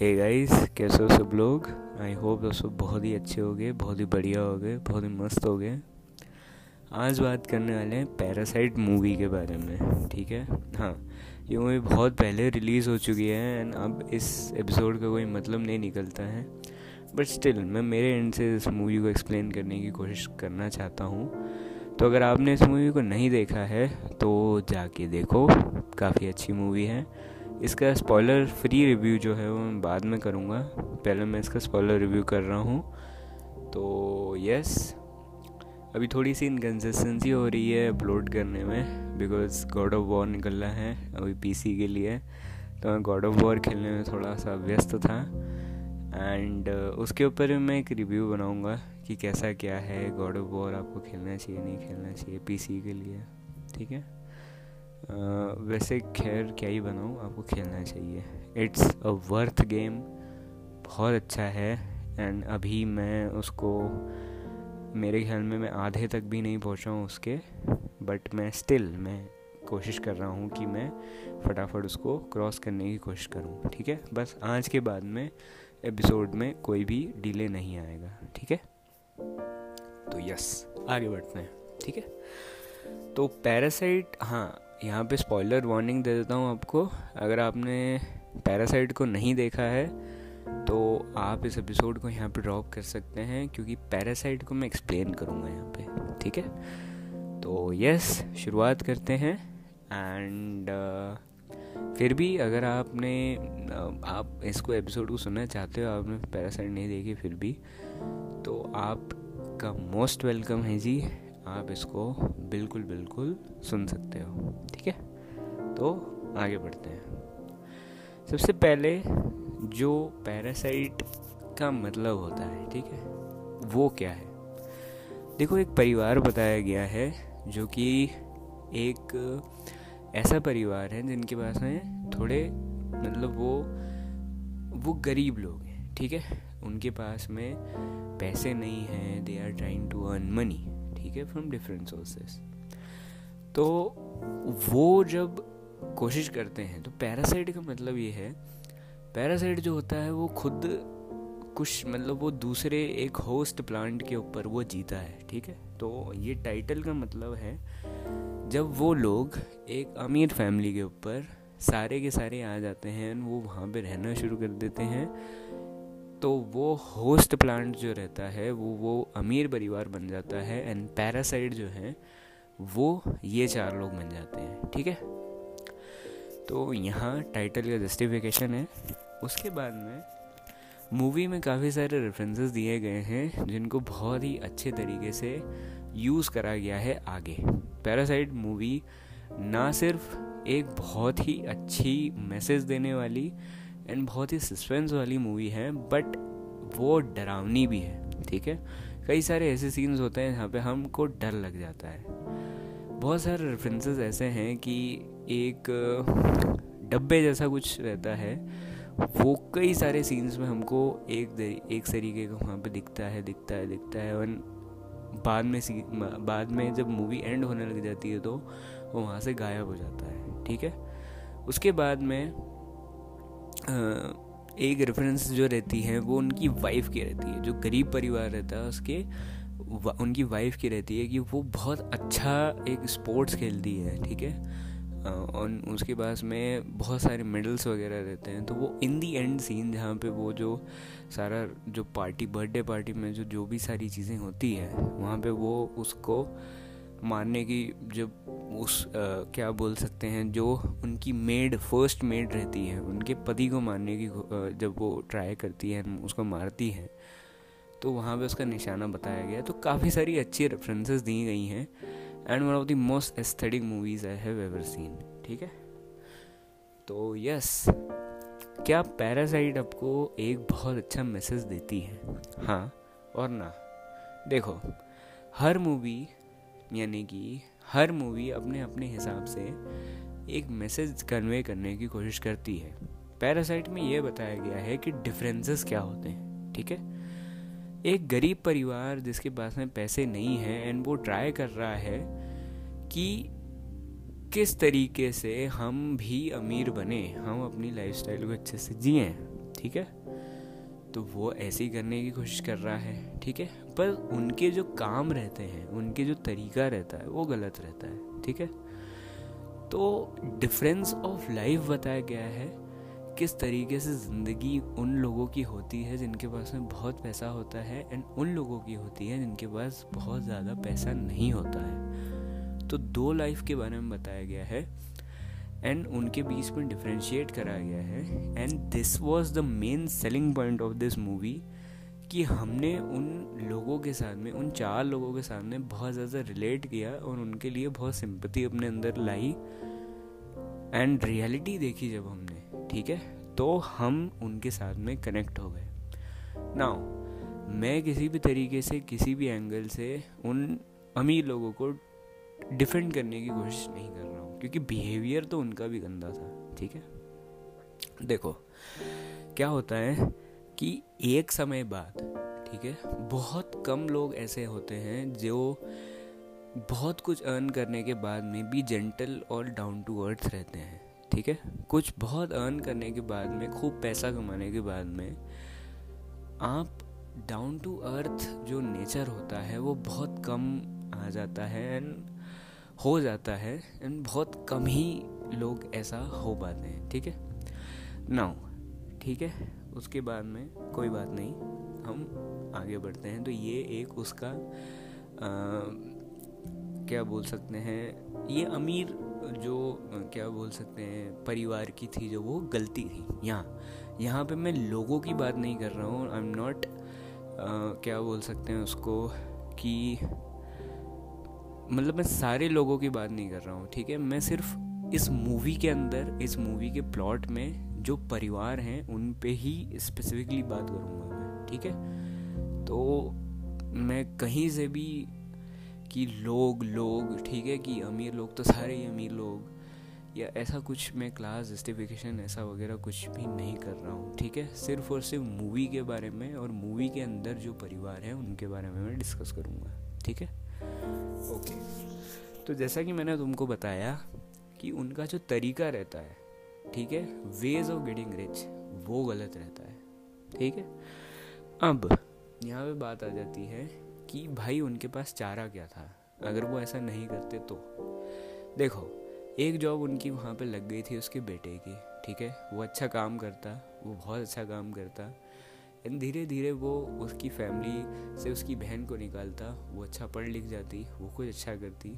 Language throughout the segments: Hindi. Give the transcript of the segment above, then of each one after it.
हे गाइस कैसे हो सब लोग? आई होप आप सब बहुत ही अच्छे हो गए बहुत ही बढ़िया हो गए बहुत ही मस्त हो गए आज बात करने वाले हैं पैरासाइट मूवी के बारे में, ठीक है? हाँ ये मूवी बहुत पहले रिलीज़ हो चुकी है एंड अब इस एपिसोड का कोई मतलब नहीं निकलता है। बट स्टिल मैं मेरे एंड से इस मूवी को एक्सप्लेन करने की कोशिश करना चाहता हूँ। तो अगर आपने इस मूवी को नहीं देखा है तो जाके देखो, काफ़ी अच्छी मूवी है। इसका स्पॉइलर फ्री रिव्यू जो है वो मैं बाद में करूँगा। पहले मैं इसका स्पॉइलर रिव्यू कर रहा हूँ। तो यस अभी थोड़ी सी इनकन्सिस्टेंसी हो रही है अपलोड करने में बिकॉज़ गॉड ऑफ़ वॉर निकल रहा है अभी पीसी के लिए। तो मैं गॉड ऑफ़ वॉर खेलने में थोड़ा सा व्यस्त था। एंड उसके ऊपर मैं एक रिव्यू बनाऊँगा कि कैसा क्या है। गॉड ऑफ़ वॉर आपको खेलना चाहिए, नहीं खेलना चाहिए पीसी के लिए। ठीक है? वैसे खैर क्या ही बनाऊँ आपको खेलना चाहिए। इट्स अ वर्थ गेम बहुत अच्छा है एंड अभी मैं उसको मेरे ख्याल में मैं आधे तक भी नहीं पहुँचा हूँ उसके बट मैं स्टिल मैं कोशिश कर रहा हूँ कि मैं फटाफट उसको क्रॉस करने की कोशिश करूँ ठीक है? बस आज के बाद में एपिसोड में कोई भी डिले नहीं आएगा ठीक है? तो यस आगे बढ़ते हैं। ठीक है? तो पैरासाइट हाँ यहाँ पे स्पॉइलर वार्निंग दे देता हूँ आपको। अगर आपने पैरासाइट को नहीं देखा है तो आप इस एपिसोड को यहाँ पे ड्रॉप कर सकते हैं क्योंकि पैरासाइट को मैं एक्सप्लेन करूँगा यहाँ पे ठीक है? तो यस शुरुआत करते हैं एंड uh, फिर भी अगर आपने uh, आप इसको एपिसोड को सुनना चाहते हो आपने पैरासाइट नहीं देखी फिर भी तो आपका मोस्ट वेलकम है जी। आप इसको बिल्कुल बिल्कुल सुन सकते हो, ठीक है? तो आगे बढ़ते हैं। सबसे पहले जो पैरासाइट का मतलब होता है, ठीक है, वो क्या है? देखो, एक परिवार बताया गया है जो कि एक ऐसा परिवार है जिनके पास में थोड़े मतलब वो वो गरीब लोग हैं, ठीक है? उनके पास में पैसे नहीं हैं they are trying to earn money ठीक है फ्रॉम डिफरेंट सोर्सेस तो वो जब कोशिश करते हैं तो पैरासाइट का मतलब ये है पैरासाइट जो होता है वो खुद कुछ मतलब वो दूसरे एक होस्ट प्लांट के ऊपर वो जीता है, ठीक है? तो ये टाइटल का मतलब है, जब वो लोग एक अमीर फैमिली के ऊपर सारे के सारे आ जाते हैं वो वहाँ पे रहना शुरू कर देते हैं तो वो होस्ट प्लांट जो रहता है, वो वो अमीर परिवार बन जाता है एंड पैरासाइट जो है, वो ये चार लोग बन जाते हैं, ठीक है? तो यहाँ टाइटल का जस्टिफिकेशन है। उसके बाद में मूवी में काफ़ी सारे रेफरेंसेस दिए गए हैं, जिनको बहुत ही अच्छे तरीके से यूज़ करा गया है आगे। पैरासाइट मूवी ना सिर्फ़ एक बहुत ही अच्छी मैसेज देने वाली एंड बहुत ही सस्पेंस वाली मूवी है, बट वो डरावनी भी है, ठीक है? कई सारे ऐसे सीन्स होते हैं जहाँ पे हमको डर लग जाता है। बहुत सारे रेफरेंसेस ऐसे हैं कि एक डब्बे जैसा कुछ रहता है, वो कई सारे सीन्स में हमको एक एक तरीके का वहाँ पे दिखता है दिखता है दिखता है, और बाद में बाद में जब मूवी एंड होने लग जाती है तो वो वहाँ से गायब हो जाता है, ठीक है? उसके बाद में एक रेफरेंस जो रहती है, वो उनकी वाइफ की रहती है, जो गरीब परिवार रहता है, उसके उनकी वाइफ की रहती है कि वो बहुत अच्छा एक स्पोर्ट्स खेलती है, ठीक है? और उसके पास में बहुत सारे मेडल्स वगैरह रहते हैं तो वो इन दी एंड सीन जहाँ पे वो जो सारा, जो पार्टी बर्थडे पार्टी में जो जो भी सारी चीज़ें होती है, वहाँ पे वो उसको मारने की जब उस आ, क्या बोल सकते हैं जो उनकी मेड फ़र्स्ट मेड रहती है उनके पति को मारने की जब वो ट्राई करती है उसको मारती है तो वहाँ पे उसका निशाना बताया गया। तो काफ़ी सारी अच्छी रेफरेंसेस दी गई हैं and one of the most aesthetic movies I have ever seen ठीक है? तो यस क्या पैरासाइट आपको एक बहुत अच्छा मैसेज देती है? हाँ और ना। देखो हर मूवी यानी कि हर मूवी अपने अपने हिसाब से एक मैसेज कन्वे करने की कोशिश करती है। पैरासाइट में यह बताया गया है कि डिफरेंसेस क्या होते हैं, ठीक है? एक गरीब परिवार जिसके पास में पैसे नहीं है एंड वो ट्राई कर रहा है कि किस तरीके से हम भी अमीर बने, हम अपनी लाइफस्टाइल को अच्छे से जिए, ठीक है? तो वो ऐसे ही करने की कोशिश कर रहा है, ठीक है? पर उनके जो काम रहते हैं, उनके जो तरीका रहता है, वो गलत रहता है, ठीक है? तो डिफरेंस ऑफ़ लाइफ बताया गया है किस तरीके से ज़िंदगी उन लोगों की होती है जिनके पास में बहुत पैसा होता है एंड उन लोगों की होती है जिनके पास बहुत ज़्यादा पैसा नहीं होता है। तो दो लाइफ के बारे में बताया गया है एंड उनके बीच में डिफ्रेंशिएट कराया गया है and this was the main selling point of this movie कि हमने उन लोगों के साथ में उन चार लोगों के में बहुत ज़्यादा रिलेट किया और उनके लिए बहुत सिंपति अपने अंदर लाई एंड रियलिटी देखी जब हमने, ठीक है? तो हम उनके साथ में कनेक्ट हो गए। नाउ मैं किसी भी तरीके से, किसी भी एंगल से उन अमीर लोगों को डिफेंड करने की कोशिश नहीं कर रहा हूँ, क्योंकि बिहेवियर तो उनका भी गंदा था, ठीक है? देखो, क्या होता है कि एक समय बाद, ठीक है, बहुत कम लोग ऐसे होते हैं जो बहुत कुछ अर्न करने के बाद में भी जेंटल और डाउन टू अर्थ रहते हैं, ठीक है? कुछ बहुत अर्न करने के बाद में, खूब पैसा कमाने के बाद में, आप डाउन टू अर्थ जो नेचर होता है, वो बहुत कम आ जाता है एंड हो जाता है एंड बहुत कम ही लोग ऐसा हो पाते हैं, ठीक है? नाउ ठीक है? उसके बाद में कोई बात नहीं हम आगे बढ़ते हैं। तो ये एक उसका आ, क्या बोल सकते हैं ये अमीर जो क्या बोल सकते हैं परिवार की थी जो वो गलती थी। यहाँ यहाँ पे मैं लोगों की बात नहीं कर रहा हूँ। आई एम नॉट क्या बोल सकते हैं उसको कि मतलब मैं सारे लोगों की बात नहीं कर रहा हूँ ठीक है? मैं सिर्फ़ इस मूवी के अंदर इस मूवी के प्लॉट में जो परिवार हैं, उन पे ही स्पेसिफिकली बात करूँगा मैं, ठीक है? तो मैं कहीं से भी कि लोग लोग, ठीक है कि अमीर लोग तो सारे ही अमीर लोग, या ऐसा कुछ मैं क्लास जस्टिफिकेशन ऐसा वगैरह कुछ भी नहीं कर रहा हूँ, ठीक है? सिर्फ़ और सिर्फ़ मूवी के बारे में और मूवी के अंदर जो परिवार है, उनके बारे में मैं डिस्कस करूँगा, ठीक है? ओके तो जैसा कि मैंने तुमको बताया कि उनका जो तरीका रहता है ठीक है? वेज ऑफ़ गेटिंग रिच वो गलत रहता है। ठीक है? अब यहाँ पे बात आ जाती है कि भाई उनके पास चारा क्या था? अगर वो ऐसा नहीं करते तो। देखो, एक जॉब उनकी वहाँ पे लग गई थी उसके बेटे की, ठीक है? वो अच्छा काम करता, वो बहुत अच्छा काम करता। एंड धीरे धीरे वो उसकी फैमिली से उसकी बहन को निकालता, वो अच्छा पढ़ लिख जाती, वो कुछ अच्छा करती।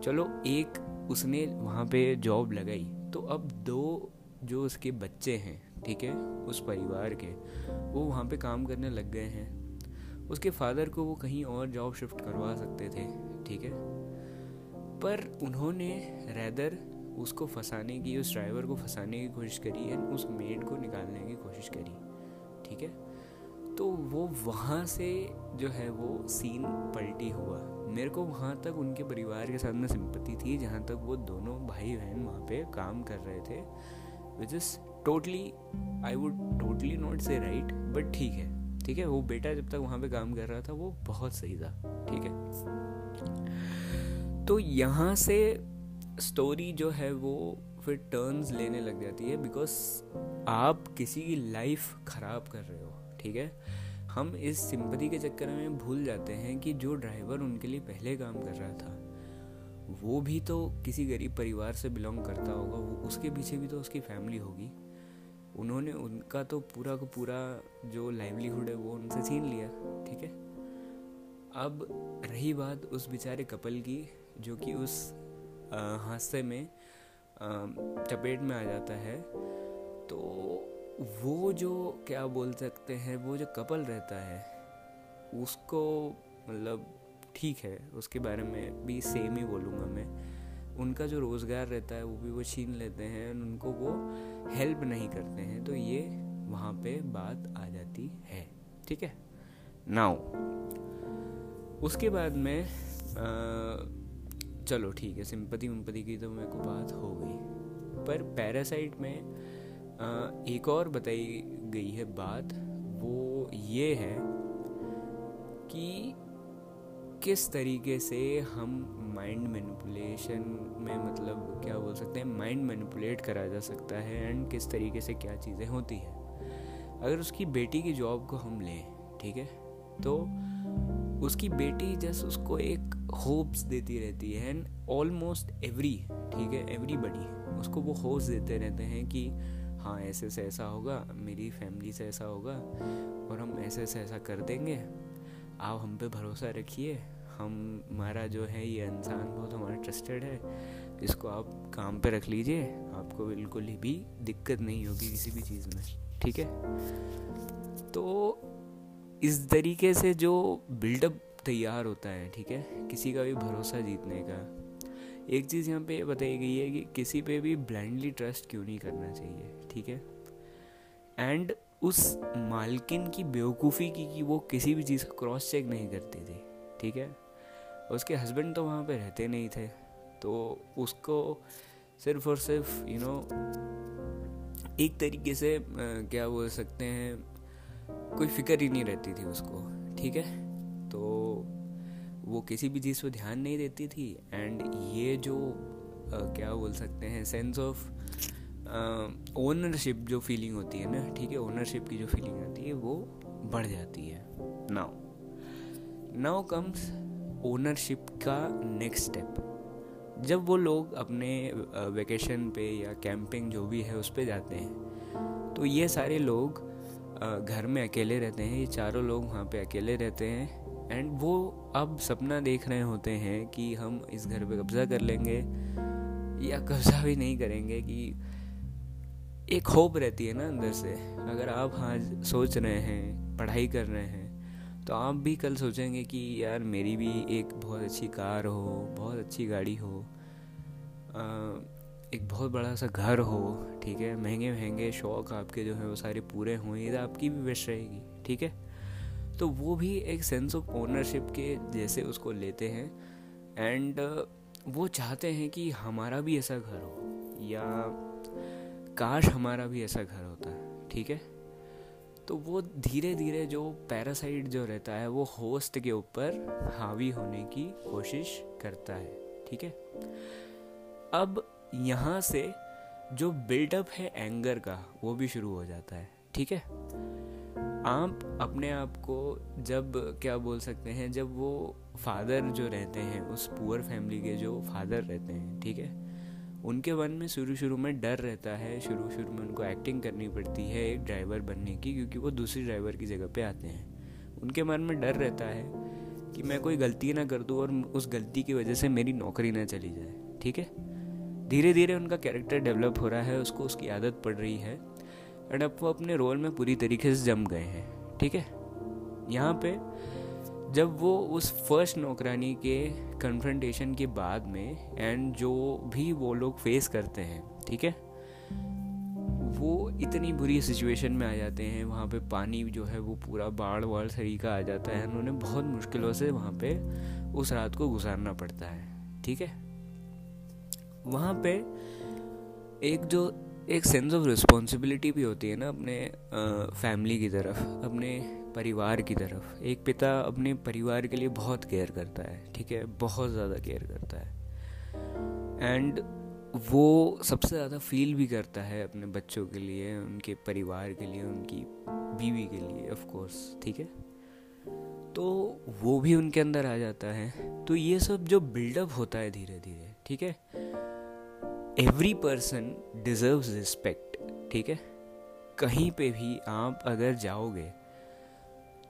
चलो, एक उसने वहाँ पे जॉब लगाई तो अब दो जो उसके बच्चे हैं, ठीक है, उस परिवार के, वो वहाँ पे काम करने लग गए हैं। उसके फादर को वो कहीं और जॉब शिफ्ट करवा सकते थे, ठीक है। पर उन्होंने रैदर उसको फंसाने की, उस ड्राइवर को फंसाने की कोशिश करी एंड उस मेड को निकालने की कोशिश करी, ठीक है। तो वो वहाँ से जो है वो सीन पलटी हुआ। मेरे को वहाँ तक उनके परिवार के साथ में सिंपति थी, जहाँ तक वो दोनों भाई बहन वहाँ पे काम कर रहे थे which is totally I would totally not say right but ठीक है। ठीक है, वो बेटा जब तक वहाँ पे काम कर रहा था, वो बहुत सही था। ठीक है। तो यहाँ से स्टोरी जो है वो फिर टर्न्स लेने लग जाती है बिकॉज़ आप किसी की लाइफ ख़राब कर रहे हो। ठीक है? हम इस सिंपति के चक्कर में भूल जाते हैं कि जो ड्राइवर उनके लिए पहले काम कर रहा था, वो भी तो किसी गरीब परिवार से बिलोंग करता होगा, वो उसके पीछे भी तो उसकी फैमिली होगी। उन्होंने उनका तो पूरा का पूरा जो लाइवलीहुड है, वो उनसे छीन लिया, ठीक है? अब रही बात उस बेचारे कपल की, जो कि उस हादसे में चपेट में आ जाता है तो वो जो क्या बोल सकते हैं वो जो कपल रहता है उसको मतलब ठीक है उसके बारे में भी सेम ही बोलूँगा मैं। उनका जो रोज़गार रहता है वो भी वो छीन लेते हैं उनको वो हेल्प नहीं करते हैं तो ये वहाँ पे बात आ जाती है ठीक है? नाउ उसके बाद में आ, चलो ठीक है सिंपति विम्पति की तो मेरे को बात हो गई पर पैरासाइट में एक और बताई गई है बात, वो ये है कि किस तरीके से हम माइंड मैनिपुलेशन में मतलब क्या बोल सकते हैं माइंड मैनिपुलेट करा जा सकता है एंड किस तरीके से क्या चीज़ें होती हैं। अगर उसकी बेटी की जॉब को हम लें, ठीक है तो उसकी बेटी जस्ट उसको एक होप्स देती रहती है एंड ऑलमोस्ट एवरी ठीक है एवरीबडी उसको वो होप्स देते रहते हैं कि हाँ ऐसे से ऐसा होगा, मेरी फैमिली से ऐसा होगा, और हम ऐसे से ऐसा कर देंगे। आप हम पे भरोसा रखिए। हम, हमारा जो है ये इंसान बहुत हमारा ट्रस्टेड है। इसको आप काम पे रख लीजिए। आपको बिल्कुल भी दिक्कत नहीं होगी किसी भी चीज़ में, ठीक है? तो इस तरीके से जो बिल्डअप तैयार होता है, ठीक है? किसी का भी भरोसा जीतने का। एक चीज़ यहाँ पे बताई गई है कि किसी पे भी ब्लाइंडली ट्रस्ट क्यों नहीं करना चाहिए ठीक है? एंड उस मालकिन की बेवकूफ़ी की कि वो किसी भी चीज़ का क्रॉस चेक नहीं करती थी ठीक है? उसके हस्बैंड तो वहाँ पे रहते नहीं थे तो उसको सिर्फ़ और सिर्फ़ यू you नो know, एक तरीके से क्या बोल सकते हैं कोई फ़िक्र ही नहीं रहती थी उसको ठीक है? तो वो किसी भी चीज़ पर ध्यान नहीं देती थी। एंड ये जो आ, क्या बोल सकते हैं सेंस ऑफ़ ओनरशिप जो फीलिंग होती है ना ठीक है ओनरशिप की जो फीलिंग आती है वो बढ़ जाती है। नाउ नाउ कम्स ओनरशिप का नेक्स्ट स्टेप जब वो लोग अपने वेकेशन पे या कैंपिंग जो भी है उस पर जाते हैं तो ये सारे लोग घर में अकेले रहते हैं। ये चारों लोग वहाँ पे अकेले रहते हैं। एंड वो अब सपना देख रहे होते हैं कि हम इस घर पे कब्ज़ा कर लेंगे या कब्ज़ा भी नहीं करेंगे कि एक होप रहती है ना अंदर से। अगर आप हाँ सोच रहे हैं पढ़ाई कर रहे हैं तो आप भी कल सोचेंगे कि यार मेरी भी एक बहुत अच्छी कार हो बहुत अच्छी गाड़ी हो आ, एक बहुत बड़ा सा घर हो ठीक है? महँगे महँगे शौक आपके जो हैं वो सारे पूरे हों ये आपकी भी विश रहेगी ठीक है? तो वो भी एक सेंस ऑफ़ ओनरशिप के जैसे उसको लेते हैं। एंड uh, वो चाहते हैं कि हमारा भी ऐसा घर हो या काश हमारा भी ऐसा घर होता ठीक है? तो वो धीरे धीरे जो पैरासाइट जो रहता है वो होस्ट के ऊपर हावी होने की कोशिश करता है ठीक है? अब यहाँ से जो बिल्डअप है एंगर का वो भी शुरू हो जाता है ठीक है? आप अपने आप को जब, क्या बोल सकते हैं, जब वो फादर जो रहते हैं, उस पुअर फैमिली के जो फादर रहते हैं, ठीक है? उनके मन में शुरू शुरू में डर रहता है शुरू शुरू में उनको एक्टिंग करनी पड़ती है एक ड्राइवर बनने की, क्योंकि वो दूसरी ड्राइवर की जगह पे आते हैं। उनके मन में डर रहता है कि मैं कोई गलती ना कर दूँ और उस गलती की वजह से मेरी नौकरी ना चली जाए, ठीक है? धीरे धीरे उनका कैरेक्टर डेवलप हो रहा है, उसको उसकी आदत पड़ रही है। एंड अब वो अपने रोल में पूरी तरीके से जम गए हैं, ठीक है? यहाँ पे जब वो उस फ़र्स्ट नौकरानी के कन्फ्रंटेशन के बाद में एंड जो भी वो लोग फेस करते हैं, ठीक है? वो इतनी बुरी सिचुएशन में आ जाते हैं, वहाँ पे पानी जो है वो पूरा बाढ़ वाढ़ तरीका आ जाता है, उन्होंने बहुत मुश्किलों से वहाँ पे उस रात को गुजारना पड़ता है, ठीक है? वहाँ पे एक जो एक सेंस ऑफ़ रिस्पॉन्सिबिलिटी भी होती है ना अपने फैमिली की तरफ़, अपने परिवार की तरफ़। एक पिता अपने परिवार के लिए बहुत केयर करता है, ठीक है? बहुत ज़्यादा केयर करता है। एंड वो सबसे ज़्यादा फील भी करता है अपने बच्चों के लिए, उनके परिवार के लिए, उनकी बीवी के लिए ऑफ़ कोर्स ठीक है? तो वो भी उनके अंदर आ जाता है। तो ये सब जो बिल्डअप होता है धीरे धीरे ठीक है? एवरी पर्सन डिजर्व रिस्पेक्ट ठीक है? कहीं पे भी आप अगर जाओगे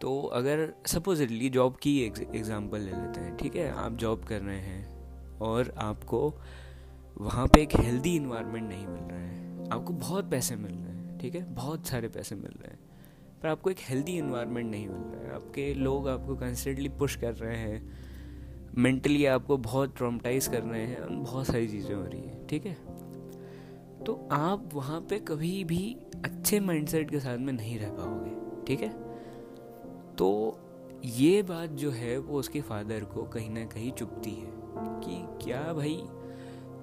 तो अगर सपोजिटली जॉब की एग्जांपल ले लेते हैं, ठीक है? आप जॉब कर रहे हैं और आपको वहाँ पे एक हेल्दी इन्वायरमेंट नहीं मिल रहा है। आपको बहुत पैसे मिल रहे हैं, ठीक है? बहुत सारे पैसे मिल रहे हैं, पर आपको एक हेल्दी इन्वायरमेंट नहीं मिल रहा है। आपके लोग आपको कंस्टेंटली पुश कर रहे हैं मेंटली आपको बहुत ट्रोमटाइज कर रहे हैं बहुत सारी चीज़ें हो रही हैं। ठीक है? तो आप वहाँ पे कभी भी अच्छे माइंडसेट के साथ में नहीं रह पाओगे, ठीक है? तो ये बात जो है वो उसके फादर को कहीं ना कहीं चुपती है कि क्या भाई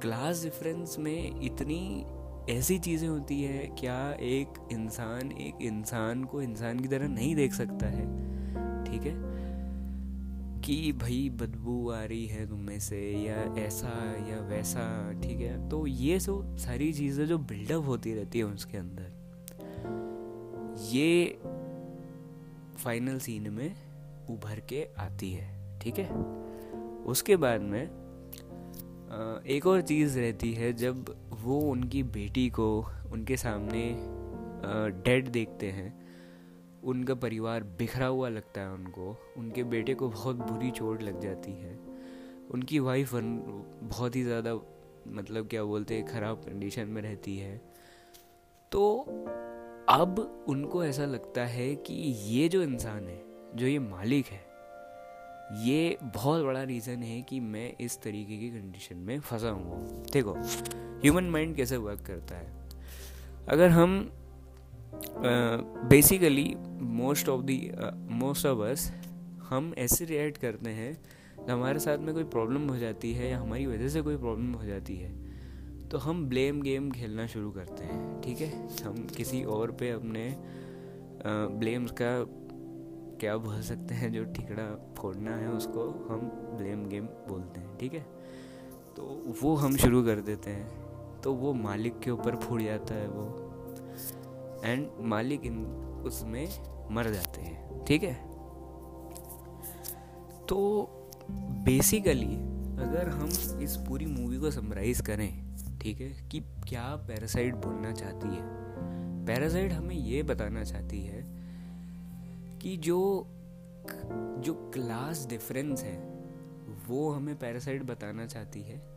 क्लास डिफरेंस में इतनी ऐसी चीज़ें होती है, क्या एक इंसान एक इंसान को इंसान की तरह नहीं देख सकता है, ठीक है? कि भाई बदबू आ रही है तुम में से, या ऐसा, या वैसा, ठीक है? तो ये सब सारी चीज़ें जो बिल्डअप होती रहती है उसके अंदर। ये फाइनल सीन में उभर के आती है, ठीक है? उसके बाद में एक और चीज़ रहती है, जब वो उनकी बेटी को, उनके सामने डेड देखते हैं उनका परिवार बिखरा हुआ लगता है उनको। उनके बेटे को बहुत बुरी चोट लग जाती है। उनकी वाइफ बहुत ही ज़्यादा मतलब क्या बोलते हैं, ख़राब कंडीशन में रहती है। तो अब उनको ऐसा लगता है कि ये जो इंसान है, जो ये मालिक है, ये बहुत बड़ा रीज़न है कि मैं इस तरीके की कंडीशन में फंसा हुआ हूँ। देखो ह्यूमन माइंड कैसे वर्क करता है? अगर हम basically most of the most of us हम ऐसे रिएक्ट करते हैं हमारे साथ में कोई प्रॉब्लम हो जाती है या हमारी वजह से कोई प्रॉब्लम हो जाती है तो हम ब्लेम गेम खेलना शुरू करते हैं, ठीक है? हम किसी और पे अपने ब्लेम्स का क्या बोल सकते हैं, जो ठिकड़ा फोड़ना है उसको हम ब्लेम गेम बोलते हैं, ठीक है? तो वो हम शुरू कर देते हैं तो वो मालिक के ऊपर फूट जाता है वो। एंड मालिक इन उसमें मर जाते हैं, ठीक है? तो बेसिकली अगर हम इस पूरी मूवी को समराइज करें, ठीक है, कि क्या पैरासाइट बोलना चाहती है? पैरासाइट हमें ये बताना चाहती है कि जो जो क्लास डिफरेंस है, वो हमें पैरासाइट बताना चाहती है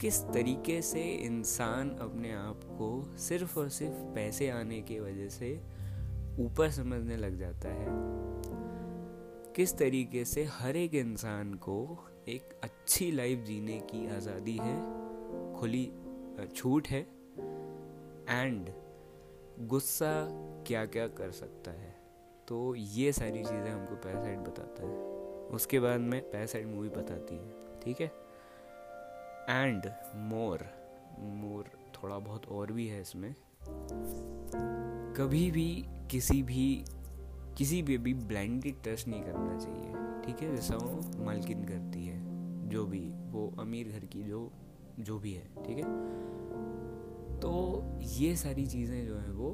किस तरीके से इंसान अपने आप को सिर्फ़ और सिर्फ़ पैसे आने की वजह से ऊपर समझने लग जाता है? किस तरीके से हर एक इंसान को एक अच्छी लाइफ जीने की आज़ादी है, खुली छूट है एंड गुस्सा क्या क्या कर सकता है? तो ये सारी चीज़ें हमको पैरासाइट बताता है। उसके बाद में पैरासाइट मूवी बताती है, ठीक है? एंड मोर मोर थोड़ा बहुत और भी है इसमें। कभी भी किसी भी किसी भी भी ब्लाइंडली टच नहीं करना चाहिए, ठीक है? जैसा वो मालकिन करती है, जो भी, वो अमीर घर की जो जो भी है, ठीक है? तो ये सारी चीज़ें जो है वो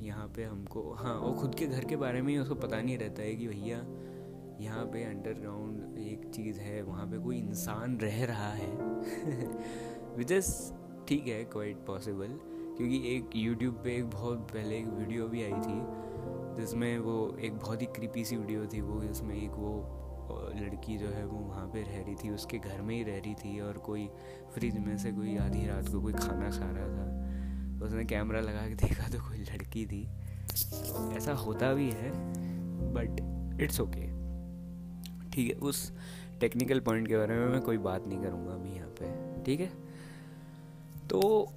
यहाँ पे हमको हाँ और ख़ुद के घर के बारे में ही उसको पता नहीं रहता है कि भैया यहाँ पे अंडरग्राउंड एक चीज़ है, वहाँ पे कोई इंसान रह रहा है। विच इज़ ठीक है क्वाइट पॉसिबल क्योंकि एक यूट्यूब पे एक बहुत पहले एक वीडियो भी आई थी, जिसमें वो एक बहुत ही क्रीपी सी वीडियो थी वो, जिसमें एक वो लड़की जो है वो वहाँ पे रह रही थी, उसके घर में ही रह रही थी और कोई फ्रिज में से कोई आधी रात को कोई खाना खा रहा था। उसने कैमरा लगा के देखा तो कोई लड़की थी। ऐसा होता भी है बट इट्स ओके ठीक है, उस टेक्निकल पॉइंट के बारे में मैं कोई बात नहीं करूँगा अभी यहाँ पे, ठीक है? तो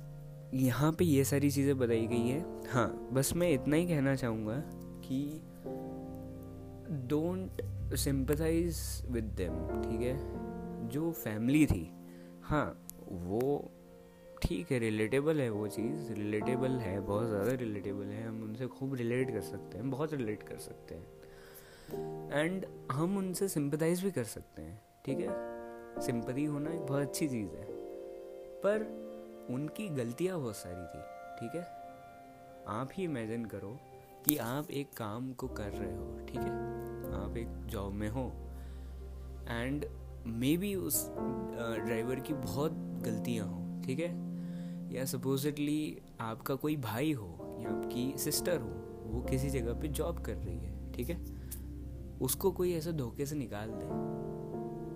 यहाँ पे ये सारी चीज़ें बताई गई है। हाँ बस मैं इतना ही कहना चाहूँगा कि डोंट सिंपथाइज विद देम ठीक है? जो फैमिली थी हाँ वो ठीक है रिलेटेबल है वो चीज़ रिलेटेबल है, बहुत ज़्यादा रिलेटेबल है, हम उनसे खूब रिलेट कर सकते हैं, बहुत रिलेट कर सकते हैं। एंड हम उनसे सिंपथाइज भी कर सकते हैं, ठीक है? सिंपथी होना एक बहुत अच्छी चीज़ है। पर उनकी गलतियाँ बहुत सारी थी, ठीक है? आप ही इमेजिन करो कि आप एक काम को कर रहे हो, ठीक है? आप एक जॉब में हो। एंड मे बी उस ड्राइवर की बहुत गलतियाँ हो, ठीक है? या सपोजिटली आपका कोई भाई हो, या आपकी सिस्टर हो, वो किसी जगह पे जॉब कर रही है, ठीक है? उसको कोई ऐसे धोखे से निकाल दे।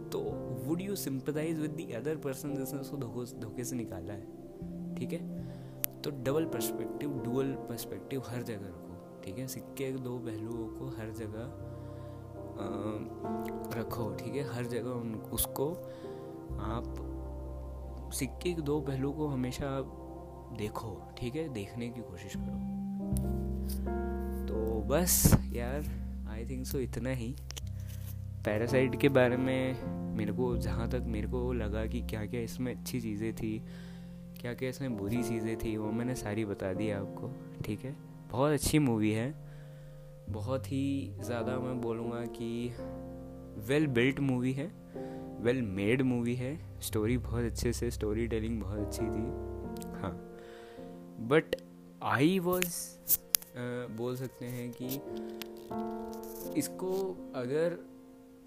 तो would you sympathise with the other person जिसने उसको धोखे से निकाला है? ठीक है? तो डबल पर्सपेक्टिव डुअल पर्सपेक्टिव हर जगह रखो। ठीक है? सिक्के के दो पहलुओं को हर जगह रखो। ठीक है? हर जगह उन उसको आप सिक्के के दो पहलू को हमेशा देखो। ठीक है? देखने की कोशिश करो। तो बस यार आई थिंक सो इतना ही। पैरासाइट के बारे में मेरे को जहाँ तक मेरे को लगा कि क्या क्या इसमें अच्छी चीज़ें थी, क्या क्या इसमें बुरी चीज़ें थी, वो मैंने सारी बता दी आपको, ठीक है? बहुत अच्छी मूवी है। बहुत ही ज़्यादा मैं बोलूँगा कि वेल बिल्ट मूवी है वेल मेड मूवी है। स्टोरी बहुत अच्छे से स्टोरी टेलिंग बहुत अच्छी थी हाँ। बट आई वॉज़ बोल सकते हैं कि इसको अगर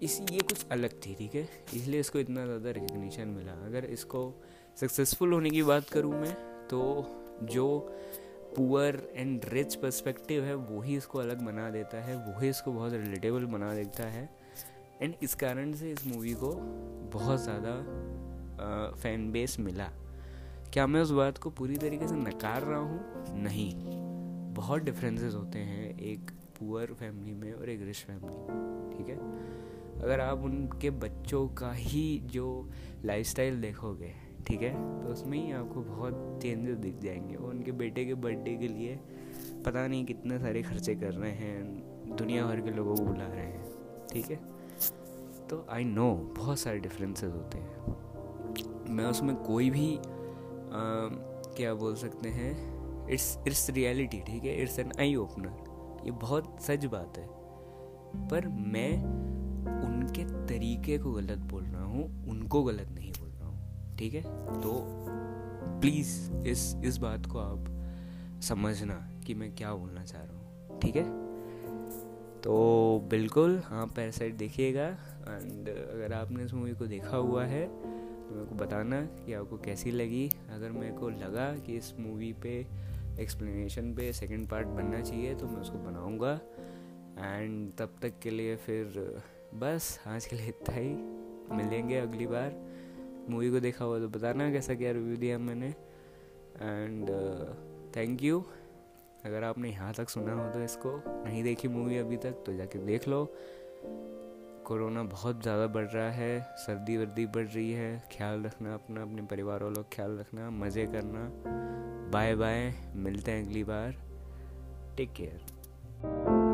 इस, ये कुछ अलग थी, ठीक है? इसलिए इसको इतना ज़्यादा रिकग्निशन मिला। अगर इसको सक्सेसफुल होने की बात करूँ मैं तो जो पुअर एंड रिच पर्सपेक्टिव है वही इसको अलग बना देता है वही इसको बहुत रिलेटेबल बना देता है। एंड इस कारण से इस मूवी को बहुत ज़्यादा फ़ैन बेस मिला। क्या मैं उस बात को पूरी तरीके से नकार रहा हूँ? नहीं। बहुत डिफरेंसेस होते हैं एक पुअर फैमिली में और एक रिच फैमिली में ठीक है? अगर आप उनके बच्चों का ही जो लाइफस्टाइल देखोगे ठीक है तो उसमें ही आपको बहुत चेंजेस दिख जाएँगे। और उनके बेटे के बर्थडे के लिए पता नहीं कितने सारे खर्चे कर रहे हैं दुनिया भर के लोगों को बुला रहे हैं ठीक है? तो आई नो बहुत सारे डिफरेंसेस होते हैं। मैं उसमें कोई भी आ, क्या बोल सकते हैं? इट्स इट्स रियलिटी, ठीक है? It's an eye opener. ये बहुत सच बात है। पर मैं उनके तरीके को गलत बोल रहा हूँ, उनको गलत नहीं बोल रहा हूँ, ठीक है? तो प्लीज़ इस इस बात को आप समझना कि मैं क्या बोलना चाह रहा हूँ, ठीक है? तो बिल्कुल हाँ पैरासाइट देखिएगा। एंड अगर आपने इस मूवी को देखा हुआ है तो मेरे को बताना कि आपको कैसी लगी। अगर मेरे को लगा कि इस मूवी पे एक्सप्लेनेशन पे सेकंड पार्ट बनना चाहिए तो मैं उसको बनाऊँगा। एंड तब तक के लिए फिर, बस, आज के लिए इतना ही। मिलेंगे अगली बार। मूवी को देखा हुआ तो बताना कैसा क्या रिव्यू दिया मैंने। एंड थैंक यू अगर आपने यहाँ तक सुना हो तो इसको नहीं देखी मूवी अभी तक तो जाके देख लो। कोरोना बहुत ज़्यादा बढ़ रहा है, सर्दी वर्दी बढ़ रही है, ख्याल रखना अपना, अपने परिवार वालों का ख्याल रखना, मज़े करना। बाय बाय, मिलते हैं अगली बार। Take care.